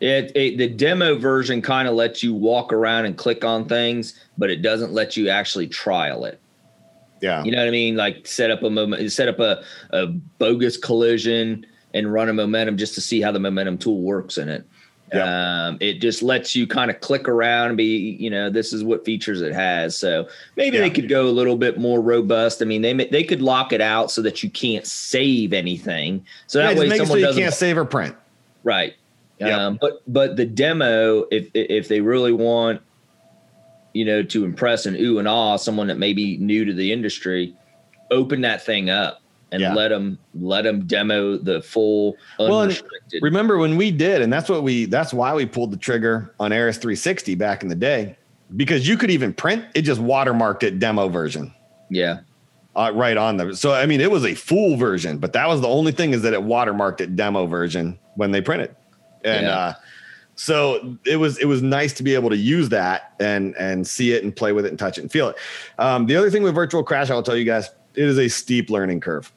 It, it, the demo version kind of lets you walk around and click on things, but it doesn't let you actually trial it. Yeah. You know what I mean? Like set up a moment, set up a, a bogus collision and run a momentum just to see how the momentum tool works in it. Yeah. Um, it just lets you kind of click around and be, you know, this is what features it has. So maybe yeah. they could go a little bit more robust. I mean, they they could lock it out so that you can't save anything. So yeah, that way, someone so you can't save or print. Right. Yep. Um, but but the demo, if if they really want, you know, to impress and ooh and ah someone that may be new to the industry, open that thing up and yeah. let them let them demo the full unrestricted. Well, remember when we did, and that's what we that's why we pulled the trigger on ARAS 360 back in the day, because you could even print it, just watermarked it demo version. Yeah. Uh, right on the So I mean, it was a full version, but that was the only thing is that it watermarked it demo version when they printed and yeah. uh, so it was it was nice to be able to use that and and see it and play with it and touch it and feel it. Um, the other thing with virtual crash, I'll tell you guys, it is a steep learning curve.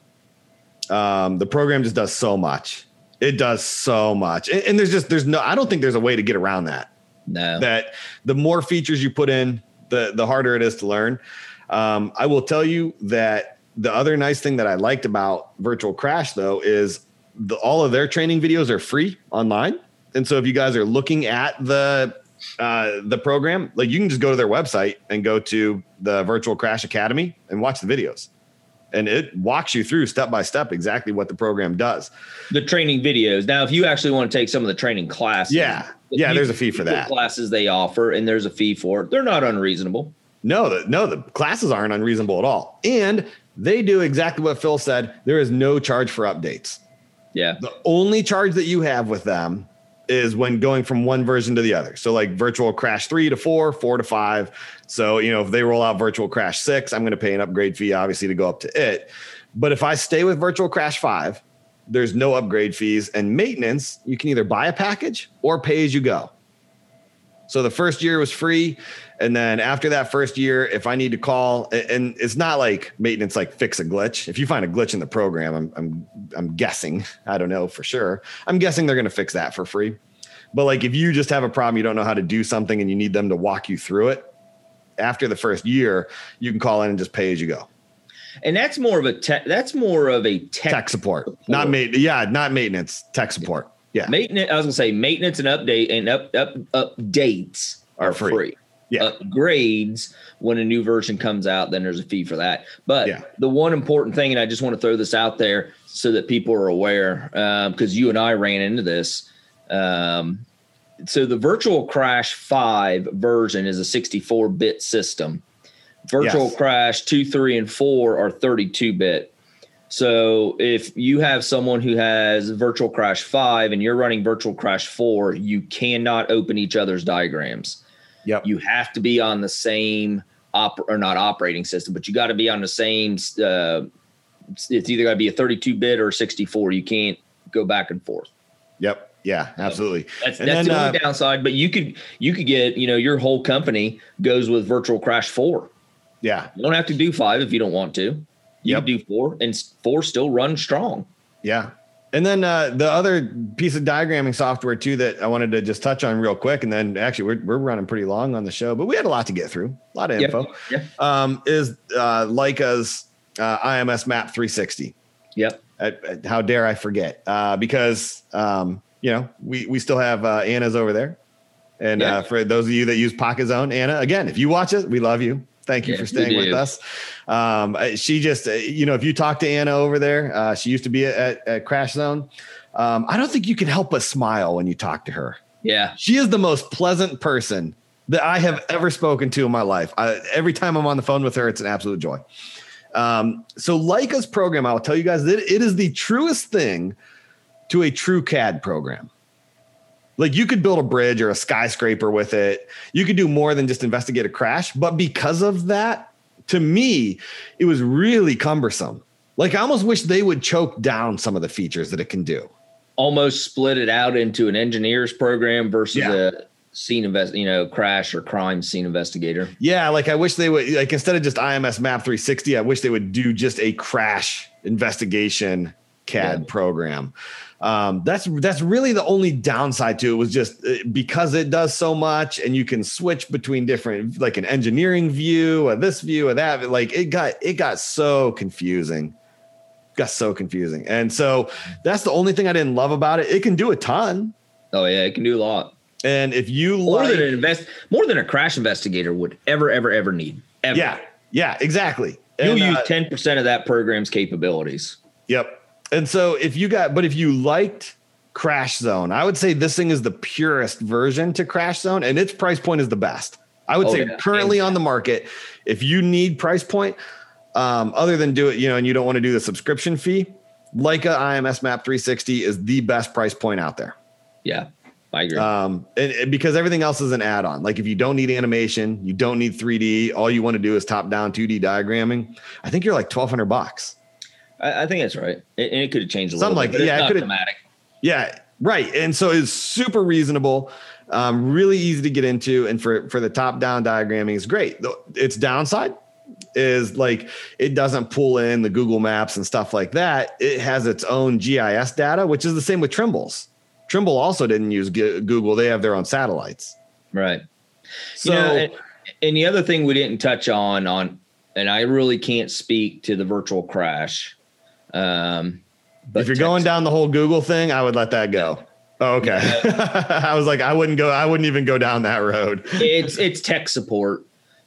Um, the program just does so much. It does so much, and, and there's just there's no. I don't think there's a way to get around that. No. That the more features you put in, the the harder it is to learn. Um, I will tell you that the other nice thing that I liked about Virtual Crash though is the, all of their training videos are free online. And so if you guys are looking at the uh, the program, like you can just go to their website and go to the Virtual Crash Academy and watch the videos. And it walks you through step by step exactly what the program does. The training videos. Now, if you actually want to take some of the training classes, yeah, yeah, there's a fee for that. Classes they offer, and there's a fee for it. They're not unreasonable. No, the, no, the classes aren't unreasonable at all, and they do exactly what Phil said. There is no charge for updates. Yeah. The only charge that you have with them is when going from one version to the other. So like virtual crash three to four, four to five. So, you know, if they roll out virtual crash six, I'm going to pay an upgrade fee, obviously, to go up to it. But if I stay with virtual crash five, there's no upgrade fees and maintenance. You can either buy a package or pay as you go. So the first year was free. And then after that first year, if I need to call, and it's not like maintenance, like fix a glitch. If you find a glitch in the program, I'm I'm I'm guessing, I don't know for sure. I'm guessing they're going to fix that for free. But like if you just have a problem, you don't know how to do something, and you need them to walk you through it, after the first year, you can call in and just pay as you go. And that's more of a tech. That's more of a tech, tech support, support. not mate. Yeah, not maintenance. Tech support. Yeah. Maintenance. I was gonna say maintenance and update and up up updates are, are free. free yeah. upgrades when a new version comes out, then there's a fee for that. But yeah. the one important thing, and I just want to throw this out there so that people are aware, because um, you and I ran into this. Um, so the Virtual Crash 5 version is a 64 bit system. Virtual yes. Crash 2, 3, and 4 are 32 bit. So if you have someone who has Virtual Crash 5 and you're running Virtual Crash 4, you cannot open each other's diagrams. Yep. You have to be on the same op or not operating system, but you got to be on the same. Uh, it's either got to be a 32 bit or 64. You can't go back and forth. Yep. Yeah, absolutely. So that's, that's then, the only uh, downside. But you could you could get you know your whole company goes with Virtual Crash four. Yeah, you don't have to do five if you don't want to. You yep. can do four, and four still runs strong. Yeah, and then uh, the other piece of diagramming software too that I wanted to just touch on real quick, and then actually we're, we're running pretty long on the show, but we had a lot to get through, a lot of info. Yeah. Um, is uh, Leica's uh, IMS Map 360. Yep. how dare I forget? Uh, because um, you know we we still have uh, Anna's over there, and uh, for those of you that use Pocket Zone, Anna, again, if you watch it, we love you. Thank you for staying with us. Um, she just, uh, you know, if you talk to Anna over there, uh, she used to be at, at Crash Zone. Um, I don't think you can help but smile when you talk to her. Yeah. She is the most pleasant person that I have ever spoken to in my life. I, every time I'm on the phone with her, it's an absolute joy. Um, so Leica's program, I'll tell you guys that it is the truest thing to a true CAD program. Like you could build a bridge or a skyscraper with it. You could do more than just investigate a crash. But because of that, to me, it was really cumbersome. Like I almost wish they would choke down some of the features that it can do. Almost split it out into an engineer's program versus yeah. a scene invest, you know, crash or crime scene investigator. Yeah, like I wish they would like instead of just IMS Map 360, I wish they would do just a crash investigation CAD yeah. program. Um, that's that's really the only downside to it was just uh, because it does so much and you can switch between different like an engineering view or this view or that like it got it got so confusing. Got so confusing. And so that's the only thing i didn't love about it. It can do a ton. Oh yeah it can do a lot. And if you more like, than an invest more than a crash investigator would ever ever ever need. Ever. yeah. Yeah exactly. You'll and, use uh, 10% of that program's capabilities. Yep and so if you got, but if you liked Crash Zone, I would say this thing is the purest version to Crash Zone, and its price point is the best. I would oh, say yeah. currently on the market, if you need price point, um, other than do it, you know, and you don't want to do the subscription fee, Leica IMS Map 360 is the best price point out there. Yeah, I agree. Um, and, and because everything else is an add-on. Like if you don't need animation, you don't need 3D, all you want to do is top-down 2D diagramming. I think you're like 1,200 bucks. I, I think that's right. It, and it could have changed a Something little bit. Like, yeah, it could have. Yeah, right. And so it's super reasonable, um, really easy to get into, and for for the top down diagramming is great. Its downside is like it doesn't pull in the Google Maps and stuff like that. It has its own GIS data, which is the same with Trimble's. Trimble also didn't use Google; they have their own satellites. Right. So, you know, and, and the other thing we didn't touch on on and I really can't speak to the virtual crash. Um, but if you're going down the whole Google thing, I would let that go. Oh, okay. Yeah. I was like, I wouldn't go. I wouldn't even go down that road. it's it's tech support.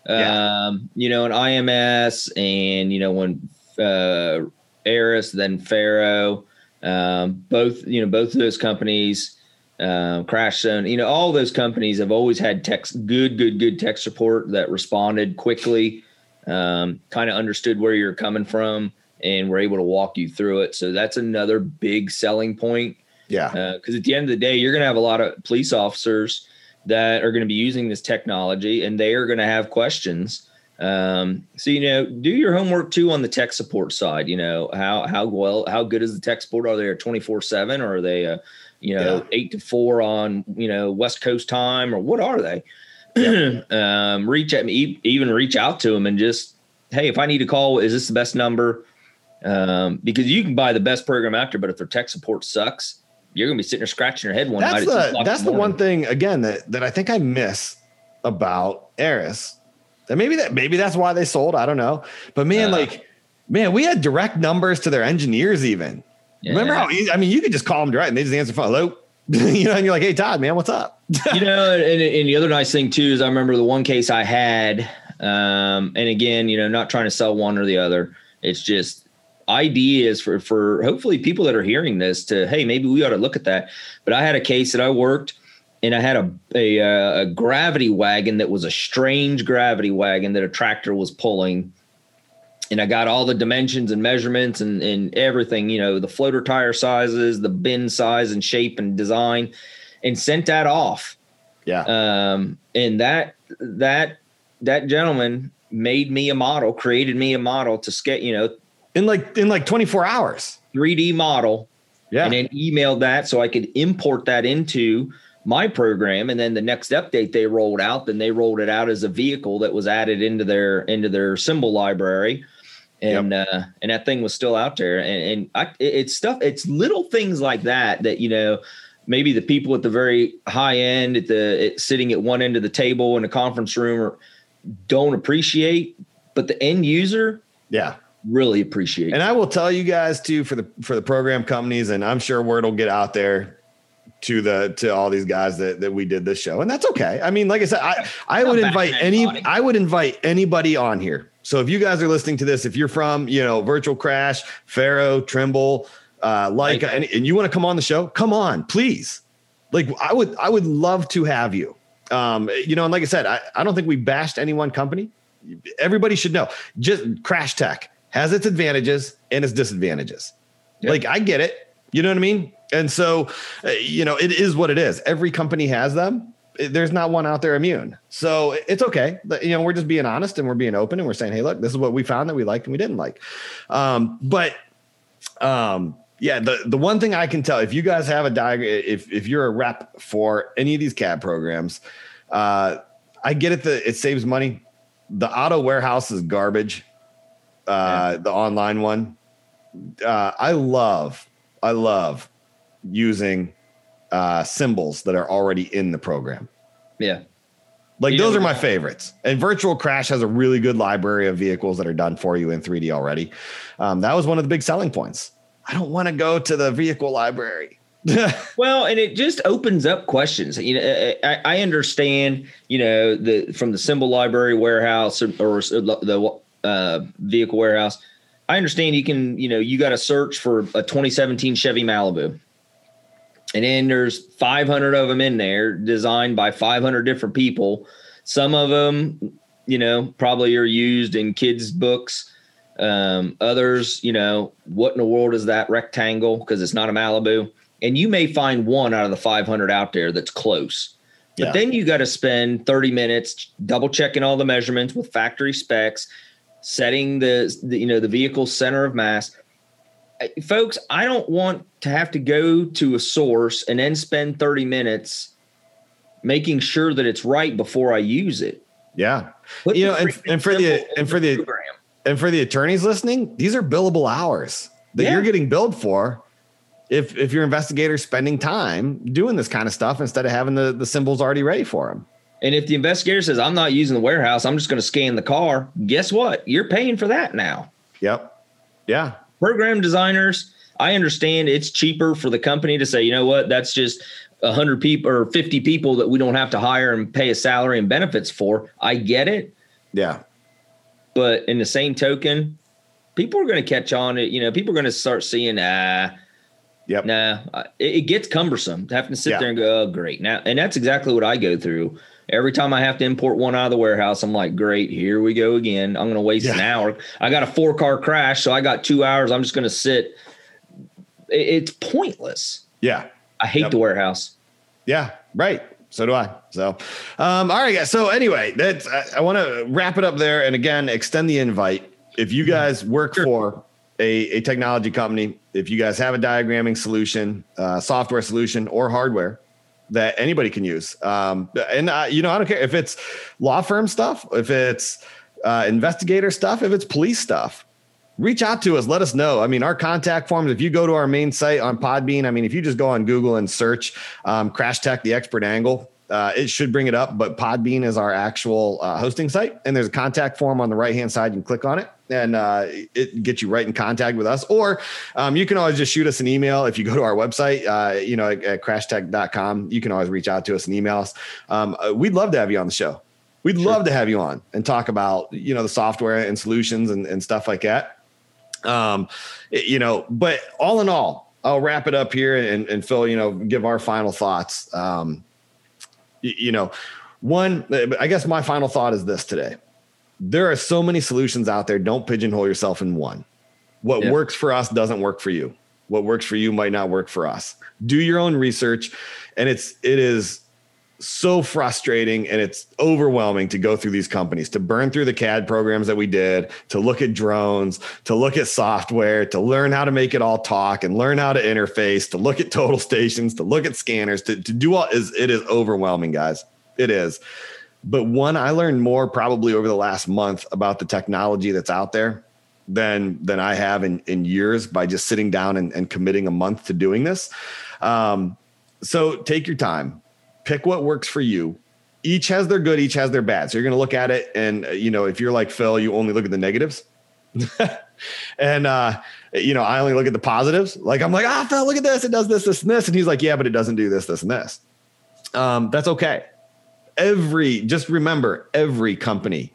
Yeah. Um, you know, an IMS and you know when uh, ARAS, then Faro, um, both you know both of those companies, um, Crash Zone, you know all those companies have always had tech good, good, good tech support that responded quickly, um, kind of understood where you're coming from, and we're able to walk you through it. So that's another big selling point. Yeah, because uh, at the end of the day, you're going to have a lot of police officers that are going to be using this technology, and they are going to have questions um, so you know, do your homework too on the tech support side. You know, how how well how good is the tech support? Are they twenty four seven, or are they uh, you know yeah. eight to four on you know West Coast time, or what are they? Yeah. um, reach at me, even reach out to them, and just hey, if I need to call, is this the best number? Um, because you can buy the best program after, but if their tech support sucks, you're gonna be sitting there scratching your head one that's night. The, that's the, the one thing again that that I think I miss about ARAS and maybe that maybe that's why they sold. I don't know. But man, uh, like, man, we had direct numbers to their engineers even. Yeah. Remember how easy? I mean, you could just call them direct and they just answer phone. Hello. you know, and you're like, hey Todd, man, what's up? you know, and, and, the other nice thing too is I remember the one case I had, um, and again, you know, not trying to sell one or the other. It's just ideas for for hopefully people that are hearing this to hey maybe we ought to look at that. But I had a case that I worked and I had a, a, uh, a gravity wagon that was a strange gravity wagon that a tractor was pulling and I got all the dimensions and measurements and, and everything, you know, the floater tire sizes, the bin size and shape and design, and sent that off. Yeah. Um, and that that that gentleman made me a model, created me a model to sketch, you know, in like in like 24 hours. 3D model. Yeah. And then emailed that so I could import that into my program and then the next update they rolled out then they rolled it out as a vehicle that was added into their into their symbol library and yep. uh and that thing was still out there and, and I, it's stuff it's little things like that that you know maybe the people at the very high end at the at, sitting at one end of the table in a conference room or don't appreciate but the end user yeah really appreciate and i will tell you guys too for the for the program companies and i'm sure word will get out there to the to all these guys that that we did this show and that's okay. I mean like i said i i would invite any i would invite anybody on here. So if you guys are listening to this if you're from you know virtual crash Faro trimble uh like and, and you want to come on the show come on please. Like i would i would love to have you. Um you know and like i said i, I don't think we bashed any one company. Everybody should know. Just crash tech has its advantages and its disadvantages yep. like i get it you know what i mean and so, uh, you know, it is what it is. Every company has them. There's not one out there immune. So it's okay. You know, we're just being honest and we're being open and we're saying, hey, look, this is what we found that we liked and we didn't like. Um, but um, yeah, the, the one thing I can tell, if you guys have a diagram, if, if you're a rep for any of these CAD programs, uh, I get it that it saves money. The auto warehouse is garbage. Uh, yeah. The online one, uh, I love, I love using uh, symbols that are already in the program. Yeah. Like you those are my favorites. And Virtual Crash has a really good library of vehicles that are done for you in 3D already. Um, that was one of the big selling points. I don't want to go to the vehicle library. well, and it just opens up questions. You know, I, I, understand. You know, the from the symbol library warehouse or, or the uh, vehicle warehouse. I understand you can. You know, you got to search for a 2017 Chevy Malibu and then there's 500 of them in there designed by 500 different people some of them you know probably are used in kids books um, others you know what in the world is that rectangle because it's not a malibu and you may find one out of the 500 out there that's close but yeah. then you got to spend 30 minutes double checking all the measurements with factory specs setting the, the you know the vehicle center of mass folks, I don't want to have to go to a source and then spend 30 minutes making sure that it's right before I use it. Yeah. Put you know, and, and for the and for the program. and for the attorneys listening, these are billable hours that yeah. you're getting billed for if if your investigator's spending time doing this kind of stuff instead of having the, the symbols already ready for them. And if the investigator says, I'm not using the warehouse, I'm just going to scan the car, guess what? You're paying for that now. Yep. Yeah. Program designers, I understand it's cheaper for the company to say, you know what, that's just 100 people or 50 people that we don't have to hire and pay a salary and benefits for. I get it. Yeah. But in the same token, people are going to catch on it. You know, people are going to start seeing, ah, Yep. Nah, it, it gets cumbersome having to sit Yeah. there and go, oh, great. Now, and that's exactly what I go through. Every time I have to import one out of the warehouse, I'm like, great, here we go again. I'm going to waste an hour. I got a four car crash, so I got two hours. I'm just going to sit. It's pointless. Yeah. I hate Yep. the warehouse. Yeah, right. So do I. So, um, all right, guys. So anyway, that's I, I want to wrap it up there, and again, extend the invite. If you guys work for a, a technology company, if you guys have a diagramming solution, uh, software solution, or hardware that anybody can use, um, and uh, you know, I don't care if it's law firm stuff, if it's uh, investigator stuff, if it's police stuff reach out to us. Let us know. I mean, our contact forms, if you go to our main site on Podbean, I mean, if you just go on Google and search um, Crash Tech, the expert angle, uh, it should bring it up. But Podbean is our actual uh, hosting site. And there's a contact form on the right hand side. You can click on it and uh, it gets you right in contact with us. Or um, you can always just shoot us an email. If you go to our website, uh, you know, at, at crashtech.com, you can always reach out to us and email us. Um, uh, we'd love to have you on the show. We'd love to have you on and talk about, you know, the software and solutions and, and stuff like that um it- you know but all in all i'll wrap it up here and, and phil you know give our final thoughts um you know one i guess my final thought is this today there are so many solutions out there. Don't pigeonhole yourself in one. What Yeah. works for us doesn't work for you. What works for you might not work for us. Do your own research and it's it is so frustrating and it's overwhelming to go through these companies to burn through the CAD programs that we did to look at drones to look at software to learn how to make it all talk and learn how to interface to look at total stations to look at scanners to, to do all is it is overwhelming guys. It is but one i learned more probably over the last month about the technology that's out there than than i have in in years by just sitting down and, and committing a month to doing this. Um, so take your time. Pick what works for you. Each has their good each has their bad. So you're going to look at it and you know if you're like phil you only look at the negatives. And uh you know i only look at the positives. Like i'm like ah phil look at this. It does this this and this. And he's like yeah but it doesn't do this this and this. Um that's okay every just remember every company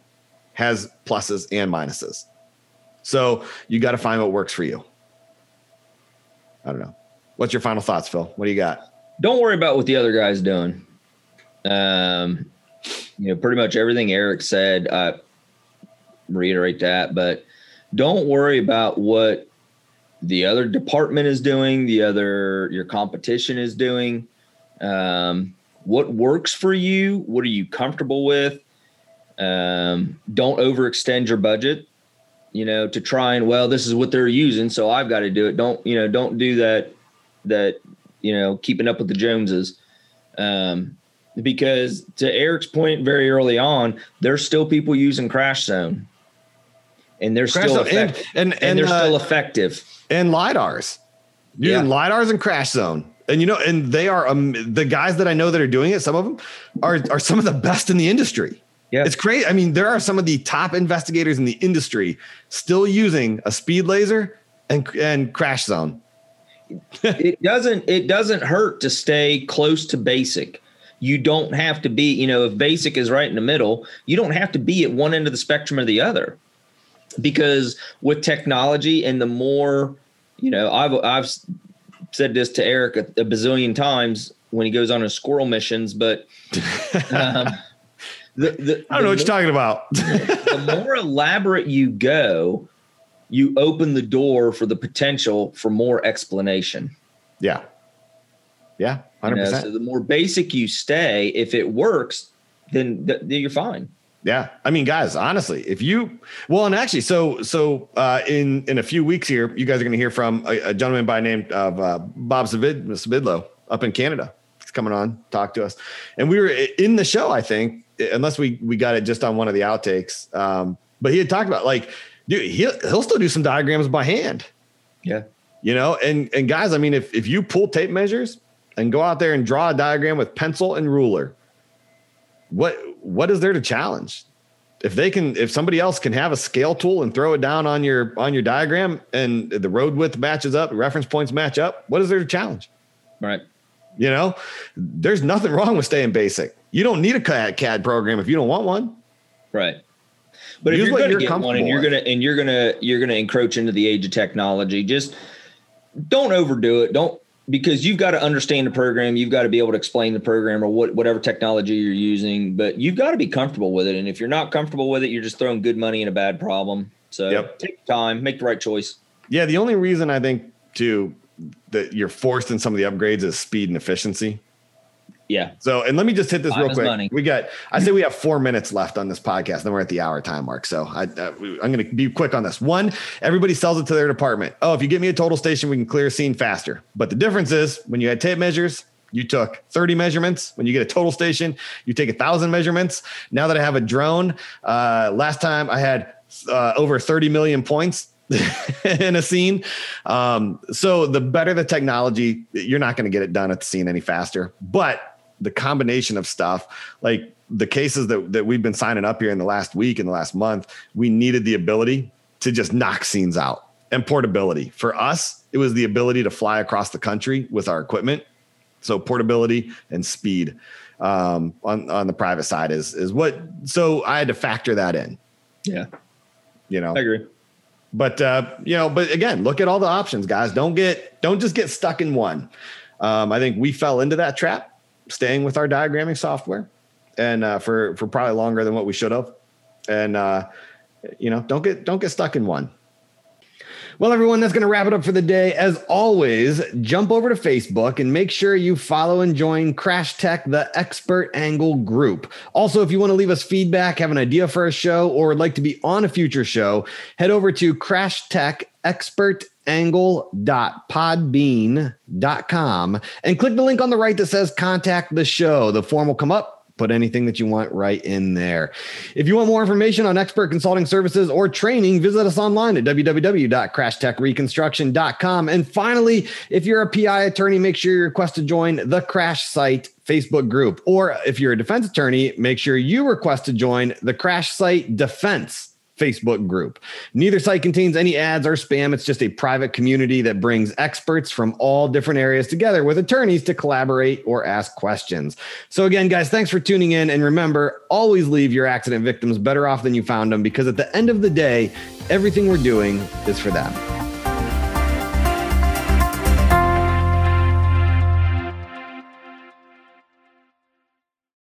has pluses and minuses. So you got to find what works for you. I don't know. What's your final thoughts phil? What do you got? Don't worry about what the other guy's doing. Um, you know, pretty much everything Eric said, I reiterate that, but don't worry about what the other department is doing, the other your competition is doing. Um, what works for you? What are you comfortable with? Um, don't overextend your budget, you know, to try and well, this is what they're using, so I've got to do it. Don't, you know, don't do that that, you know, keeping up with the Joneses. Um, because to Eric's point very early on, there's still people using Crash Zone. And they're Crash still Zone and- and- and, and, they're uh, still effective. and lidars using Yeah. lidars and crash zone and you know and they are um, the guys that i know that are doing it some of them are are some of the best in the industry. Yeah. it's great i mean there are some of the top investigators in the industry still using a speed laser and and crash zone. It doesn't it doesn't hurt to stay close to basic. You don't have to be you know if basic is right in the middle you don't have to be at one end of the spectrum or the other. Because with technology and the more you know i've i've said this to eric a, a bazillion times when he goes on his squirrel missions but um, the, the, i don't know what the you're talking about the more elaborate you go, you open the door for the potential for more explanation. yeah yeah 100% know, so the more basic you stay, if it works, then, th- then you're fine. Yeah, I mean, guys, honestly, if you well, and actually, so so uh, in in a few weeks here, you guys are going to hear from a, a gentleman by name of uh, Bob Savid, Sabidlo up in Canada. He's coming on, talk to us, and we were in the show. I think, unless we we got it just on one of the outtakes, um, but he had talked about like, dude, he'll he'll still do some diagrams by hand Yeah. you know and and guys i mean if if you pull tape measures and go out there and draw a diagram with pencil and ruler what what is there to challenge? If they can, if somebody else can have a scale tool and throw it down on your on your diagram, and the road width matches up, reference points match up, what is there to challenge? Right. You know, there's nothing wrong with staying basic. You don't need a CAD program if you don't want one. Right. But Use if you're going to get one and you're going to and you're going to you're going to encroach into the age of technology, just don't overdo it. Don't because you've got to understand the program, you've got to be able to explain the program or what whatever technology you're using, but you've got to be comfortable with it. And if you're not comfortable with it, you're just throwing good money in a bad problem. So yep. take time, make the right choice. Yeah, the only reason I think too that you're forced in some of the upgrades is speed and efficiency. Yeah. So, and let me just hit this Time real quick. Money. We got, I say we have four minutes left on this podcast. Then we're at the hour time mark. So I, uh, I'm going to be quick on this. One, everybody sells it to their department. Oh, if you give me a total station, we can clear a scene faster. But the difference is when you had tape measures, you took 30 measurements. When you get a total station, you take a thousand measurements. Now that I have a drone, uh, last time I had uh, over 30 million points in a scene. Um, so the better the technology, you're not going to get it done at the scene any faster. But the combination of stuff, like the cases that, that we've been signing up here in the last week, in the last month, we needed the ability to just knock scenes out and portability. For us, it was the ability to fly across the country with our equipment. So portability and speed um, on on the private side is is what. So I had to factor that in. Yeah, you know, I agree. But uh, you know, but again, look at all the options, guys. Don't get don't just get stuck in one. Um, I think we fell into that trap staying with our diagramming software and uh, for for probably longer than what we should have. And uh, you know, don't get don't get stuck in one. Well, everyone, that's going to wrap it up for the day. As always, jump over to Facebook and make sure you follow and join Crash Tech, the expert angle group. Also, if you want to leave us feedback, have an idea for a show, or would like to be on a future show, head over to Crash Tech Expert angle.podbean.com and click the link on the right that says contact the show. The form will come up. Put anything that you want right in there. If you want more information on expert consulting services or training, visit us online at www.crashtechreconstruction.com. And finally, if you're a PI attorney, make sure you request to join the Crash Site Facebook group. Or if you're a defense attorney, make sure you request to join the Crash Site Defense Facebook group. Neither site contains any ads or spam. It's just a private community that brings experts from all different areas together with attorneys to collaborate or ask questions. So, again, guys, thanks for tuning in. And remember, always leave your accident victims better off than you found them because at the end of the day, everything we're doing is for them.